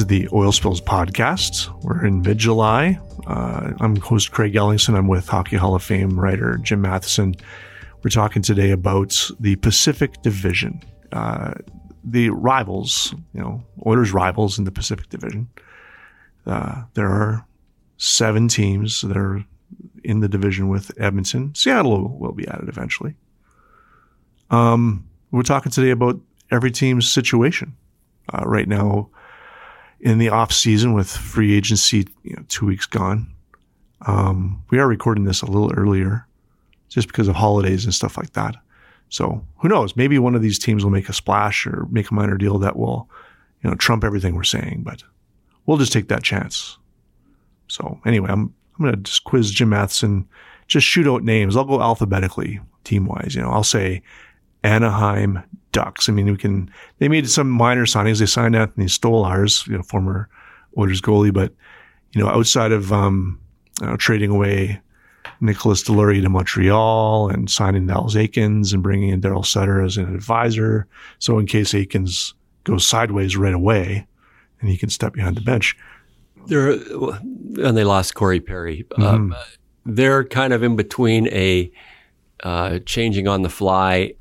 Is the Oil Spills Podcast. We're in mid July. Uh, I'm host Craig Ellingson. I'm with Hockey Hall of Fame writer Jim Matheson. We're talking today about the Pacific Division, uh, the rivals, you know, Oilers rivals in the Pacific Division. Uh, there are seven teams that are in the division with Edmonton. Seattle will, will be added eventually. Um, we're talking today about every team's situation. Uh, right now, in the off season with free agency, you know, two weeks gone. Um, we are recording this a little earlier just because of holidays and stuff like that. So who knows? Maybe one of these teams will make a splash or make a minor deal that will, you know, trump everything we're saying, but we'll just take that chance. So anyway, I'm, I'm going to just quiz Jim Matheson, just shoot out names. I'll go alphabetically team wise. You know, I'll say Anaheim Ducks. I mean, we can, they made some minor signings. They signed Anthony Stolarz, you know, former Oilers goalie, but, you know, outside of, um, trading away Nicholas Deslauriers to Montreal and signing Dallas Eakins and bringing in Daryl Sutter as an advisor. So in case Eakins goes sideways right away and he can step behind the bench. They're, and they lost Corey Perry. Mm-hmm. Um, they're kind of in between a, uh, changing on the fly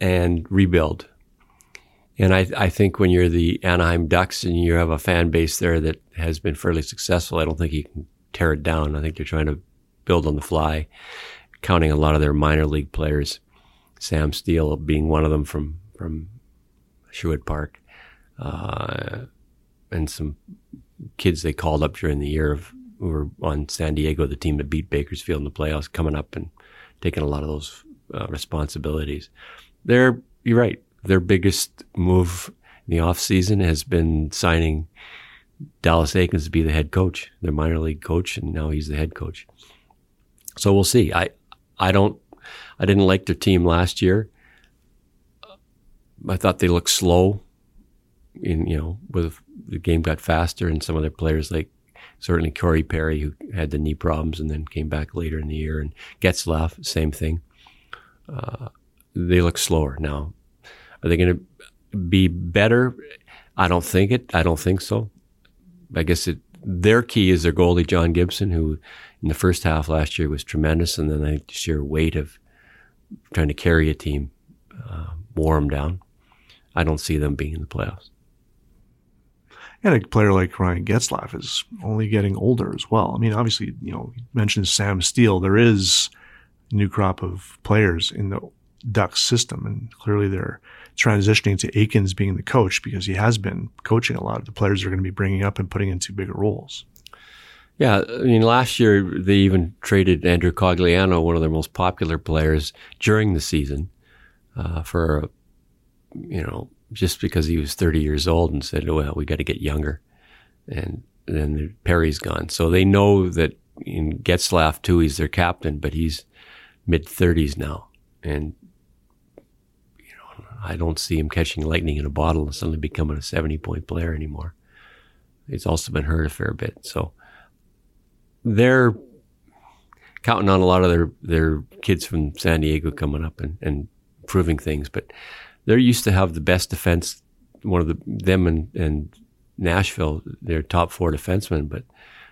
and rebuild. And I, I, think when you're the Anaheim Ducks and you have a fan base there that has been fairly successful, I don't think you can tear it down. I think they're trying to build on the fly, counting a lot of their minor league players, Sam Steel being one of them from, from Sherwood Park, uh, and some kids they called up during the year of, who were on San Diego, the team that beat Bakersfield in the playoffs, coming up and taking a lot of those uh, responsibilities their you're right. Their biggest move in the off season has been signing Dallas Eakins to be the head coach, their minor league coach, and now he's the head coach. So we'll see. I I don't I didn't like their team last year. I thought they looked slow. In you know, with the game got faster, and some of their players like certainly Corey Perry, who had the knee problems and then came back later in the year, and Getzlaf, same thing. Uh, they look slower now. Are they going to be better? I don't think it. I don't think so. I guess it, their key is their goalie John Gibson, who in the first half last year was tremendous, and then the sheer weight of trying to carry a team uh, wore them down. I don't see them being in the playoffs. And a player like Ryan Getzlaf is only getting older as well. I mean, obviously, you know, you mentioned Sam Steel. There is a new crop of players in the Ducks system. And clearly they're transitioning to Eakins being the coach because he has been coaching a lot of the players they're going to be bringing up and putting into bigger roles. Yeah, I mean, last year they even traded Andrew Cogliano, one of their most popular players, during the season, uh, for, you know, just because he was 30 years old and said, oh, well, we got to get younger. And then Perry's gone. So they know that in Getzlaf, too, he's their captain, but he's mid 30s now. And I don't see him catching lightning in a bottle and suddenly becoming a 70 point player anymore. He's also been hurt a fair bit. So they're counting on a lot of their, their kids from San Diego coming up and, and proving things, but they're used to have the best defense. One of the, them and, and Nashville, their top four defensemen, but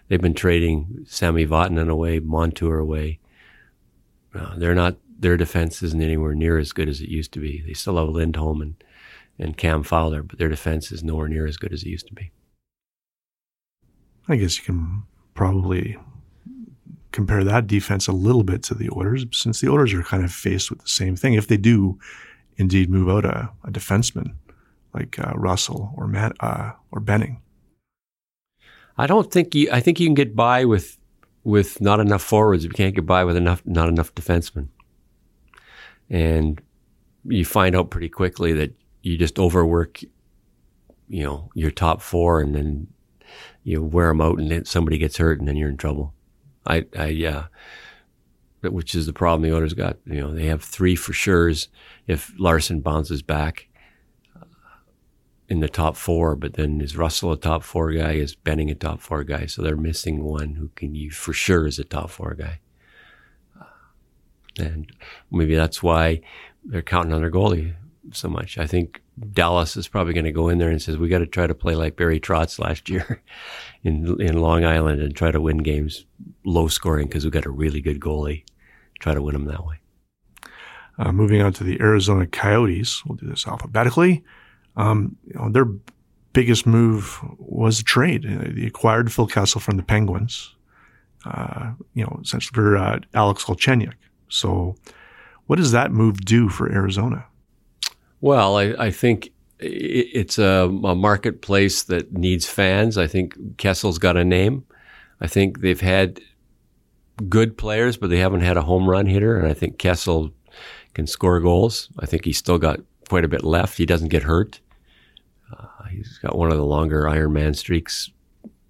they've been trading Sammy Vatanen away, Montour away. Uh, they're not their defense isn't anywhere near as good as it used to be. They still have Lindholm and, and Cam Fowler, but their defense is nowhere near as good as it used to be. I guess you can probably compare that defense a little bit to the Oilers, since the Oilers are kind of faced with the same thing. If they do indeed move out a, a defenseman like uh, Russell or Matt uh, or Benning, I don't think you. I think you can get by with with not enough forwards. You can't get by with enough not enough defensemen and you find out pretty quickly that you just overwork, you know, your top four, and then you wear them out, and then somebody gets hurt, and then you're in trouble. I, I, yeah, which is the problem the owners got. You know, they have three for sure's if Larsson bounces back uh, in the top four, but then is Russell a top four guy? Is Benning a top four guy? So they're missing one who can you for sure is a top four guy. And maybe that's why they're counting on their goalie. so much. I think Dallas is probably going to go in there and says we got to try to play like Barry Trotz last year in in Long Island and try to win games low scoring because we got a really good goalie. Try to win them that way. Uh, moving on to the Arizona Coyotes, we'll do this alphabetically. Um, you know, their biggest move was a trade. Uh, they acquired Phil Kessel from the Penguins, uh, you know, essentially for uh, Alex Galchenyuk. So, what does that move do for Arizona? Well, I, I think it's a, a, marketplace that needs fans. I think Kessel's got a name. I think they've had good players, but they haven't had a home run hitter. And I think Kessel can score goals. I think he's still got quite a bit left. He doesn't get hurt. Uh, he's got one of the longer Iron Man streaks,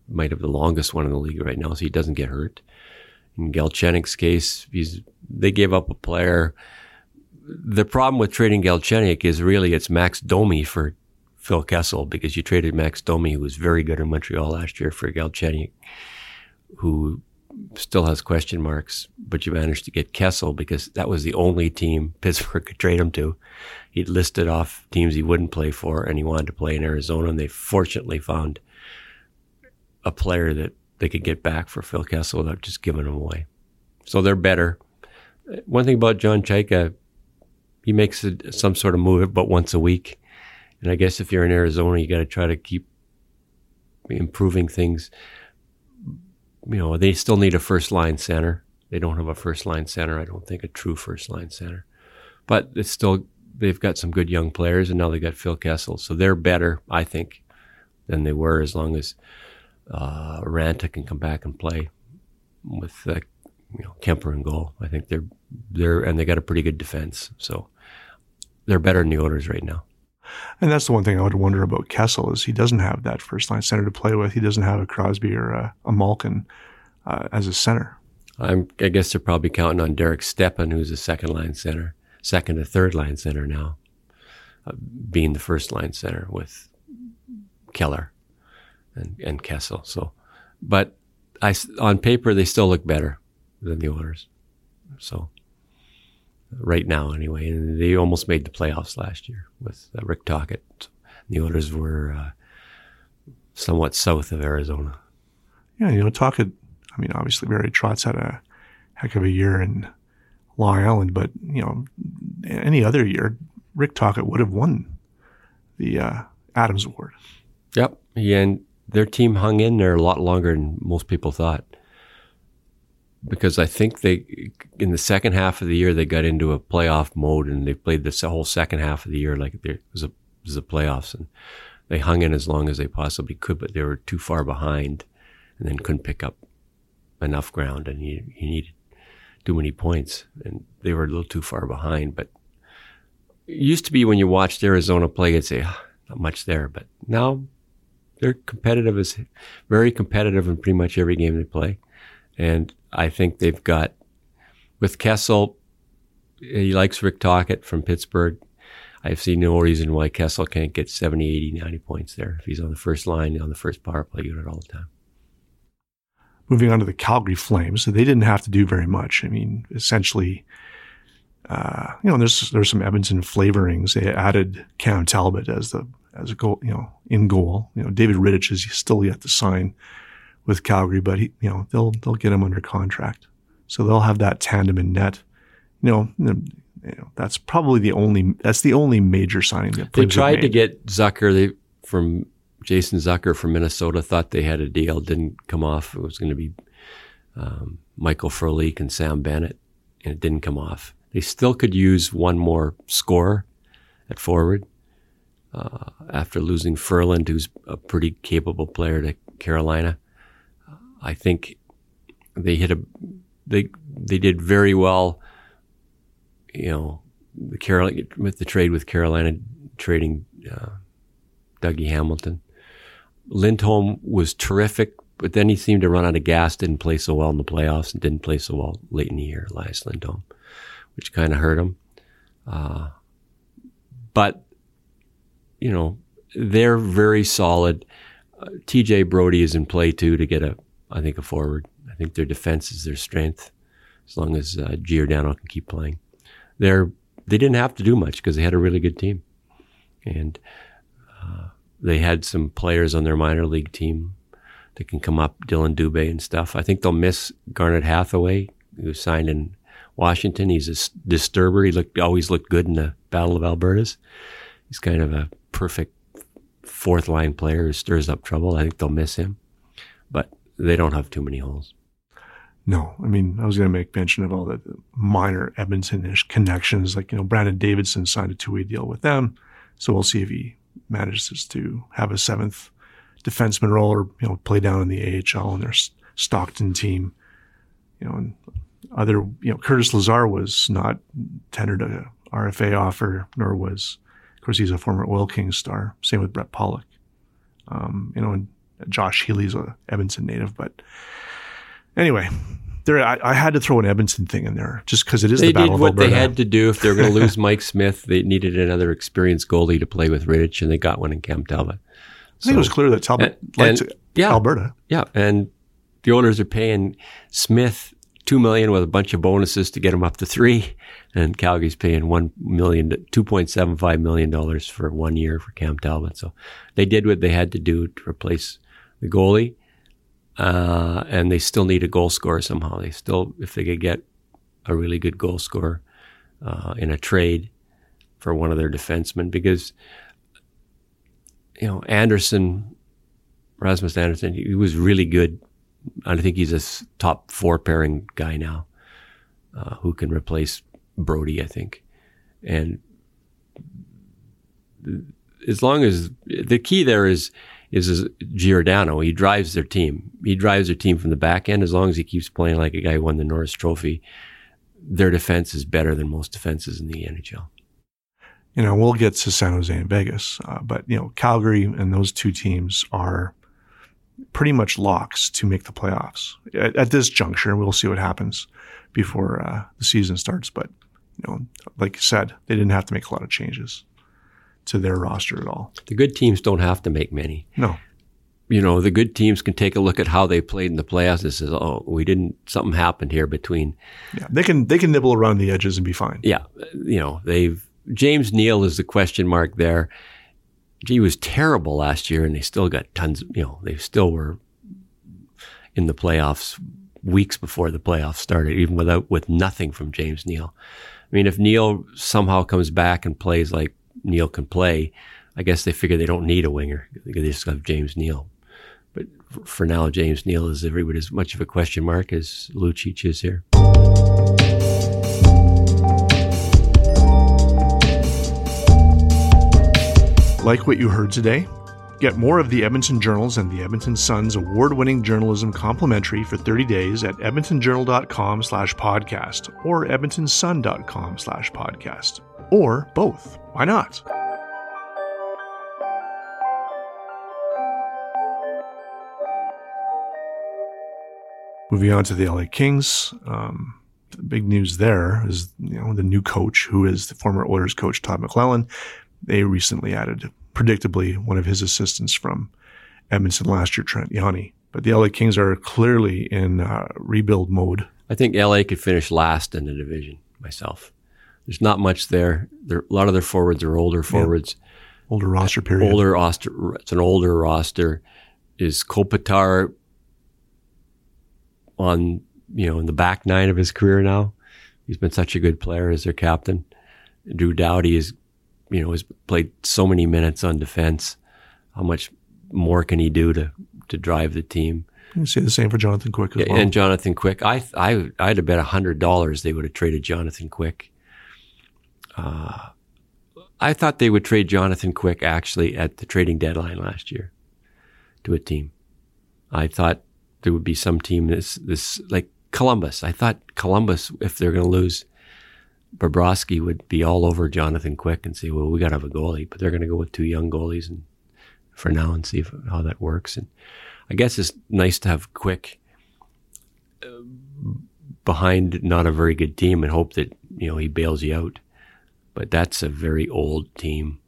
might have the longest one in the league right now, so he doesn't get hurt. In Galchenyuk's case, they gave up a player. The problem with trading Galchenyuk is really it's Max Domi for Phil Kessel because you traded Max Domi, who was very good in Montreal last year, for Galchenyuk, who still has question marks, but you managed to get Kessel because that was the only team Pittsburgh could trade him to. He'd listed off teams he wouldn't play for, and he wanted to play in Arizona. And they fortunately found a player that they could get back for Phil Kessel without just giving them away. So they're better. One thing about John Chayka, he makes a, some sort of move but once a week. And I guess if you're in Arizona, you got to try to keep improving things you know, they still need a first line center. They don't have a first line center. I don't think a true first line center, but it's still they've got some good young players, and now they got Phil Kessel, so they're better, I think, than they were as long as uh, Raanta can come back and play with uh, you know Kuemper and goal. I think they're they're and they got a pretty good defense, so they're better than the Oilers right now. And that's the one thing I would wonder about Kessel is he doesn't have that first line center to play with. He doesn't have a Crosby or a, a Malkin uh, as a center. I'm, i guess they're probably counting on Derek Stepan, who's a second line center, second to third line center now, uh, being the first line center with Keller and, and Kessel. So, but I, on paper, they still look better than the Oilers. So, right now anyway. And they almost made the playoffs last year with uh, Rick Tocchet. The Oilers were uh, somewhat south of Arizona. Yeah, you know, Tocchet, I mean, obviously Barry Trotz had a heck of a year in Long Island, but, you know, any other year, Rick Tocchet would have won the uh, Adams Award. Yep. Yeah, and their team hung in there a lot longer than most people thought because I think they in the second half of the year they got into a playoff mode and they played this whole second half of the year like it was a was the playoffs and they hung in as long as they possibly could, but they were too far behind and then couldn't pick up enough ground and you, you needed too many points and they were a little too far behind. But it used to be when you watched Arizona play, you'd say, oh, not much there, but now they're competitive as very competitive in pretty much every game they play. And I think they've got, with Kessel, he likes Rick Tocchet from Pittsburgh. I see no reason why Kessel can't get 70, 80, 90 points there. If he's on the first line, on the first power play unit all the time. Moving on to the Calgary Flames, they didn't have to do very much. I mean, essentially, uh, you know, there's there's some Edmonton flavorings. They added Cam Talbot as the as a goal, you know, in goal. You know, David Rittich is still yet to sign with Calgary, but he, you know they'll they'll get him under contract, so they'll have that tandem in net. You know, you know that's probably the only that's the only major signing that they tried to get Zucker they, from Jason Zucker from Minnesota. Thought they had a deal, didn't come off. It was going to be um, Michael Frolik and Sam Bennett, and it didn't come off. They still could use one more scorer at forward. Uh, after losing Ferland, who's a pretty capable player to Carolina. I think they hit a they they did very well. You know, the Carolina with the trade with Carolina trading uh, Dougie Hamilton. Lindholm was terrific, but then he seemed to run out of gas. Didn't play so well in the playoffs, and didn't play so well late in the year. Elias Lindholm, which kind of hurt him. Uh, but you know, they're very solid. Uh, TJ Brodie is in play too to get a I think, a forward. I think their defense is their strength, as long as uh, Giordano can keep playing. They're they didn't have to do much because they had a really good team, and uh, they had some players on their minor league team that can come up, Dillon Dubé and stuff. I think they'll miss Garnet Hathaway, who signed in Washington. He's a disturber. He looked always looked good in the Battle of Alberta's. He's kind of a perfect fourth line player who stirs up trouble. I think they'll miss him, but they don't have too many holes. No, I mean, I was going to make mention of all the minor Edmonton-ish connections. Like, you know, Brandon Davidson signed a two-way deal with them. So we'll see if he manages to have a seventh defenseman role or, you know, play down in the AHL in their Stockton team. You know, and other, you know, Curtis Lazar was not tendered a RFA offer, nor was, of course, he's a former Oil Kings star. Same with Brett Pollock. Um, you know, and Josh Healey's a Edmonton native, but anyway, there I, I, had to throw an Edmonton thing in there just because it is they the battle did of what Alberta. they had to do if they were going to lose Mike Smith. They needed another experienced goalie to play with Rittich, and they got one in Cam Talbot. I think it was clear that Talbot and, liked and, yeah, Alberta. Yeah, and the owners are paying Smith two million with a bunch of bonuses to get him up to three, and Calgary's paying one million, two point seven five million dollars for one year for Cam Talbot. So they did what they had to do to replace the goalie uh, and they still need a goal scorer somehow. They still, if they could get a really good goal scorer uh, in a trade for one of their defensemen, because you know Andersson, Rasmus Andersson, he was really good. I think he's a top four pairing guy now, uh, who can replace Brodie, I think, and as long as the key there is is Giordano. He drives their team. He drives their team from the back end as long as he keeps playing like a guy who won the Norris Trophy. Their defense is better than most defenses in the NHL. You know, we'll get to San Jose and Vegas, uh, but you know, Calgary and those two teams are pretty much locks to make the playoffs at, at this juncture. We'll see what happens before uh, the season starts, but you know, like you said, they didn't have to make a lot of changes to their roster at all. The good teams don't have to make many. No. You know, the good teams can take a look at how they played in the playoffs and says, "Oh, we didn't. Something happened here between." Yeah, they can they can nibble around the edges and be fine. Yeah, you know, they've James Neal is the question mark there. He was terrible last year, and they still got tons. You know, they still were in the playoffs weeks before the playoffs started, even without with nothing from James Neal. I mean, if Neal somehow comes back and plays like Neal can play, I guess they figure they don't need a winger. They just have James Neal. But for now, James Neal is every bit as much of a question mark as Lucic is here. Like what you heard today? Get more of the Edmonton Journals and the Edmonton Sun's award-winning journalism complimentary for 30 days at edmontonjournal.com slash podcast or edmontonsun.com slash podcast. Or both. Why not? Moving on to the LA Kings. Um, the big news there is you know the new coach, who is the former Oilers coach Todd McLellan. They recently added, predictably, one of his assistants from Edmonton last year, Trent Yawney. But the LA Kings are clearly in uh, rebuild mode. I think LA could finish last in the division. Myself, there's not much there. there a lot of their forwards are older forwards. Yeah. Older roster period. Older roster. It's an older roster. Is Kopitar on you know in the back nine of his career now? He's been such a good player as their captain. Drew Doughty is you know has played so many minutes on defense. How much more can he do to to drive the team? You say the same for Jonathan Quick as well. And Jonathan Quick, I I I'd have bet hundred dollars they would have traded Jonathan Quick. Uh, I thought they would trade Jonathan Quick actually at the trading deadline last year to a team. I thought there would be some team this this like Columbus. I thought Columbus, if they're going to lose, Bobrovsky would be all over Jonathan Quick and say, "Well, we got to have a goalie," but they're going to go with two young goalies and for now and see if, how that works. And I guess it's nice to have Quick uh, behind not a very good team and hope that you know he bails you out. But that's a very old team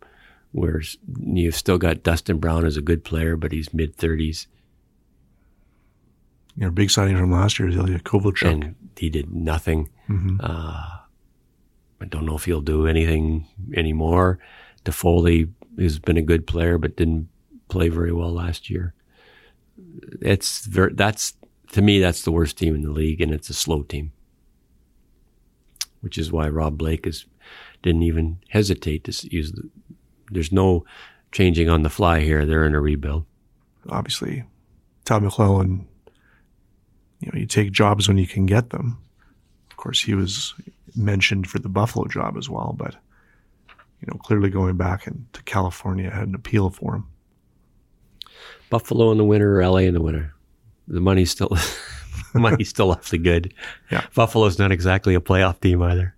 where you've still got Dustin Brown as a good player, but he's mid thirties. You know, big signing from last year is Ilya Kovalchuk. And he did nothing. Mm-hmm. Uh, I don't know if he'll do anything anymore. Toffoli has been a good player, but didn't play very well last year. It's very, that's to me that's the worst team in the league, and it's a slow team, which is why Rob Blake is didn't even hesitate to use. The, there's no changing on the fly here. They're in a rebuild. Obviously, Todd McLellan. You know, you take jobs when you can get them. Of course, he was mentioned for the Buffalo job as well, but you know, clearly going back into California had an appeal for him. Buffalo in the winter or LA in the winter. The money's still the money's still awfully good. Yeah. Buffalo's not exactly a playoff team either.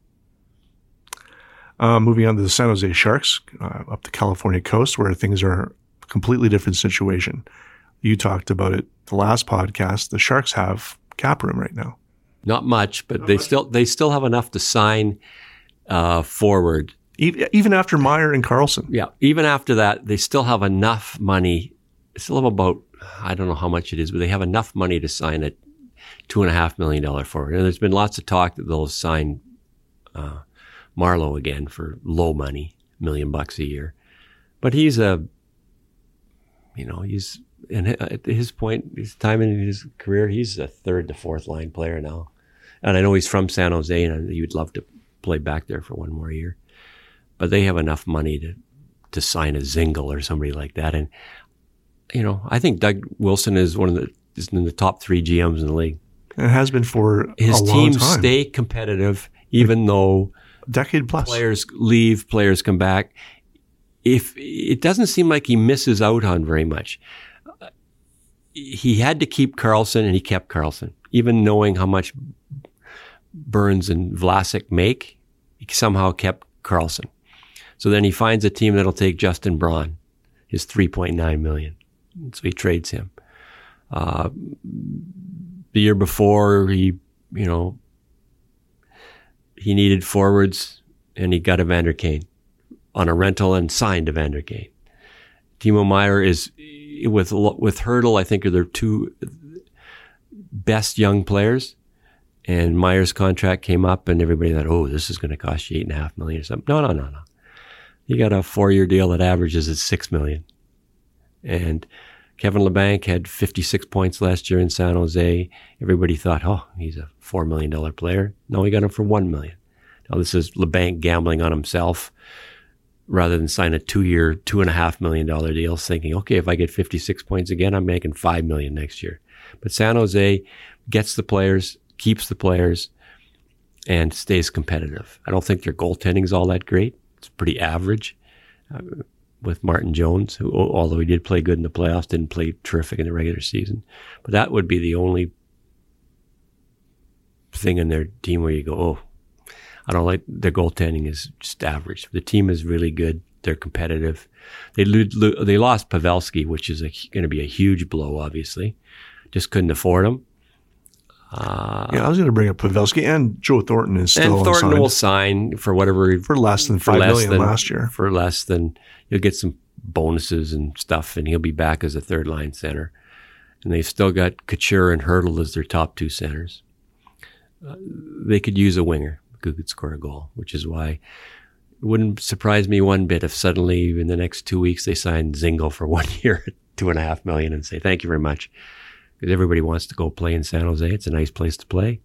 Uh, moving on to the San Jose Sharks, uh, up the California coast, where things are a completely different situation. You talked about it the last podcast. The Sharks have cap room right now. Not much, but Not they much. still they still have enough to sign uh, forward. Even after Meier and Karlsson. Yeah, even after that, they still have enough money. Still have about I don't know how much it is, but they have enough money to sign a two and a half million dollar forward. And there's been lots of talk that they'll sign uh, Marleau again for low money, million bucks a year. But he's a, you know, he's and at his point, his time in his career, he's a third to fourth line player now. And I know he's from San Jose, and he would love to play back there for one more year. But they have enough money to to sign a Dzingel or somebody like that. And you know, I think Doug Wilson is one of the is in the top three GMs in the league. It has been for his teams stay competitive, even though decade plus players leave, players come back. If it doesn't seem like he misses out on very much, he had to keep Karlsson and he kept Karlsson, even knowing how much Burns and Vlasic make. He somehow kept Karlsson. So then he finds a team that'll take Justin Braun, his 3.9 million. So he trades him. Uh, the year before, he, you know, he needed forwards and he got Evander Kane on a rental and signed Evander Kane. Timo Meyer is with with Hertl. I think are their two best young players. And Meier's contract came up, and everybody thought, "Oh, this is going to cost you eight and a half million or something." No, no, no, no. You got a four-year deal that averages at six million, and Kevin Labanc had 56 points last year in San Jose. Everybody thought, oh, he's a $4 million player. No, he got him for 1 million. Now, this is Labanc gambling on himself rather than sign a two year, $2.5 million deal, thinking, okay, if I get 56 points again, I'm making 5 million next year. But San Jose gets the players, keeps the players, and stays competitive. I don't think their goaltending is all that great. It's pretty average. Uh, with Martin Jones, who, although he did play good in the playoffs, didn't play terrific in the regular season. But that would be the only thing in their team where you go, oh, I don't like their goaltending is just average. The team is really good. They're competitive. They lo- they lost Pavelski, which is going to be a huge blow. Obviously, just couldn't afford him. Uh, yeah, I was going to bring up Pavelski and Joe Thornton is still and Thornton unsigned. will sign for whatever for less than five million than, last year. For less than you'll get some bonuses and stuff, and he'll be back as a third line center. And they've still got Couture and Hertl as their top two centers. Uh, they could use a winger could score a goal, which is why it wouldn't surprise me one bit if suddenly in the next two weeks they signed Dzingel for one year at two and a half million and say thank you very much because everybody wants to go play in San Jose. It's a nice place to play.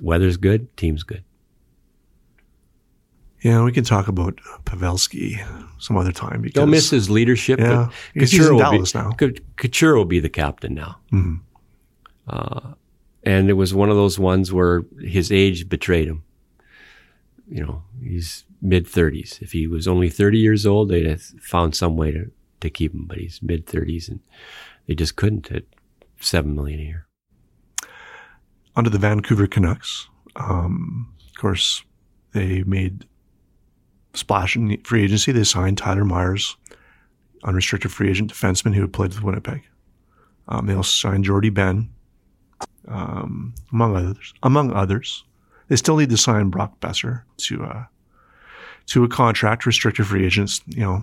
Weather's good, team's good. Yeah, we can talk about Pavelski some other time. Because, Don't miss his leadership. Yeah, Couture will Dallas be, now. Couture will be the captain now. Mm-hmm. Uh, and it was one of those ones where his age betrayed him. You know, he's mid 30s. If he was only 30 years old, they'd have found some way to, to keep him, but he's mid 30s and they just couldn't at seven million a year. Under the Vancouver Canucks, um, of course, they made splash in free agency. They signed Tyler Myers, unrestricted free agent defenseman who had played with Winnipeg. Um, they also signed Jordie Benn, um, among others. Among others, they still need to sign Brock Boeser to uh, to a contract, restricted free agents. You know,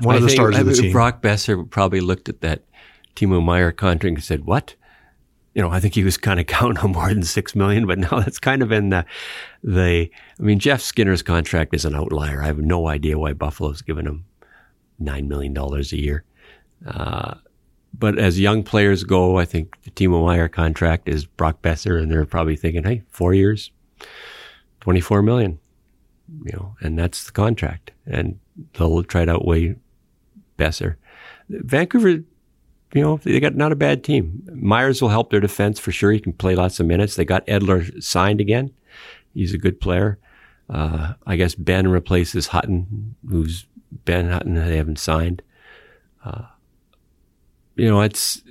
one I of the stars of the team. Brock Boeser probably looked at that Timo Meier contract and said, "What?" you know, I think he was kind of counting on more than six million, but now that's kind of in the, the, I mean, Jeff Skinner's contract is an outlier. I have no idea why Buffalo's given him $9 million a year. Uh, but as young players go, I think the Timo Meier contract is Brock Boeser, and they're probably thinking, hey, four years, 24 million, you know, and that's the contract. And they'll try to outweigh Boeser. Vancouver, you know, they got not a bad team. Myers will help their defense for sure. He can play lots of minutes. They got Edler signed again. He's a good player. Uh, I guess Ben replaces Hutton, who's Ben Hutton. They haven't signed. Uh, you know, it's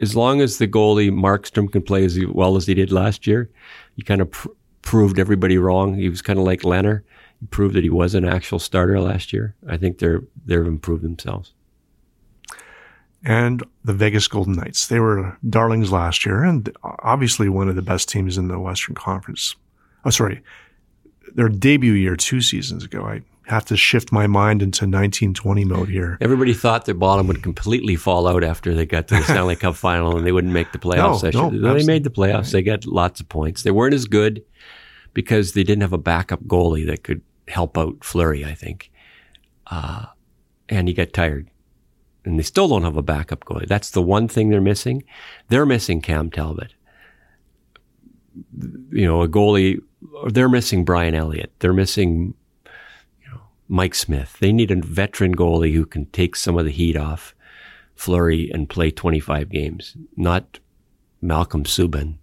as long as the goalie Markstrom can play as well as he did last year. you kind of pr- proved everybody wrong. He was kind of like Leonard. He proved that he was an actual starter last year. I think they're they've improved themselves. And the Vegas Golden Knights, they were darlings last year, and obviously one of the best teams in the Western Conference. Oh, sorry, their debut year two seasons ago. I have to shift my mind into 1920 mode here. Everybody thought their bottom would completely fall out after they got to the Stanley Cup final and they wouldn't make the playoffs. No, no, they made the playoffs. They got lots of points. They weren't as good because they didn't have a backup goalie that could help out Fleury, I think. Uh, and he got tired. And they still don't have a backup goalie. That's the one thing they're missing. They're missing Cam Talbot. You know, a goalie, they're missing Brian Elliott. They're missing Mike Smith. They need a veteran goalie who can take some of the heat off Fleury and play 25 games, not Malcolm Subban,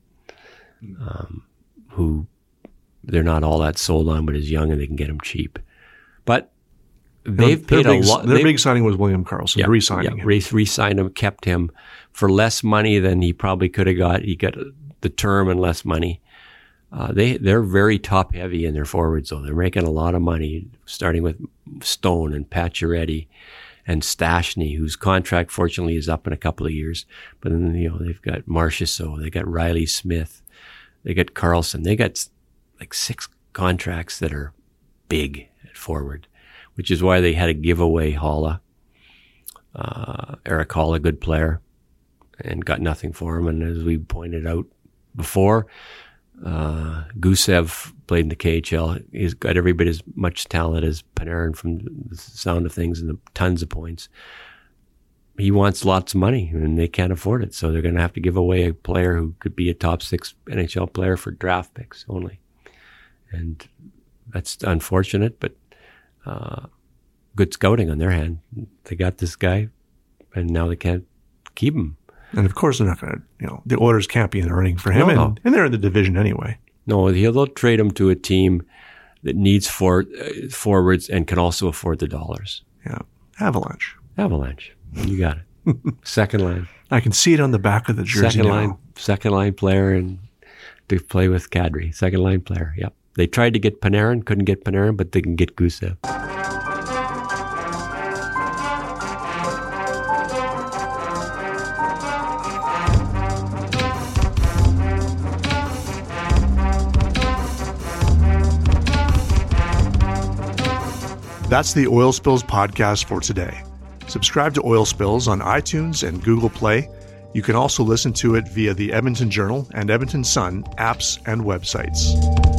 um, who they're not all that sold on, but is young and they can get him cheap. But they've paid big, a lot. Their big signing was William Karlsson, yeah, re-signing yeah, him. Re-signed him, kept him for less money than he probably could have got. He got the term and less money. Uh, they they're very top heavy in their forwards though. They're making a lot of money, starting with Stone and Pacioretty and Stastny, whose contract fortunately is up in a couple of years. But then you know they've got Marchessault, they got Reilly Smith, they got Karlsson, they got like six contracts that are big at forward, which is why they had to give away Haula, uh, Erik Haula, good player, and got nothing for him. And as we pointed out before, uh, Gusev played in the KHL. He's got every bit as much talent as Panarin from the sound of things and the tons of points. He wants lots of money and they can't afford it. So they're going to have to give away a player who could be a top six NHL player for draft picks only. And that's unfortunate, but uh, good scouting on their hand. They got this guy and now they can't keep him. And of course, they're not going to, you know, the orders can't be in the running for him. No. And, and, they're in the division anyway. No, they'll trade him to a team that needs for, uh, forwards and can also afford the dollars. Yeah. Avalanche. Avalanche. You got it. second line. I can see it on the back of the jersey. Second now. line, second line player and to play with Kadri. Second line player. Yep. They tried to get Panarin, couldn't get Panarin, but they can get Gusev. That's the Oil Spills podcast for today. Subscribe to Oil Spills on iTunes and Google Play. You can also listen to it via the Edmonton Journal and Edmonton Sun apps and websites.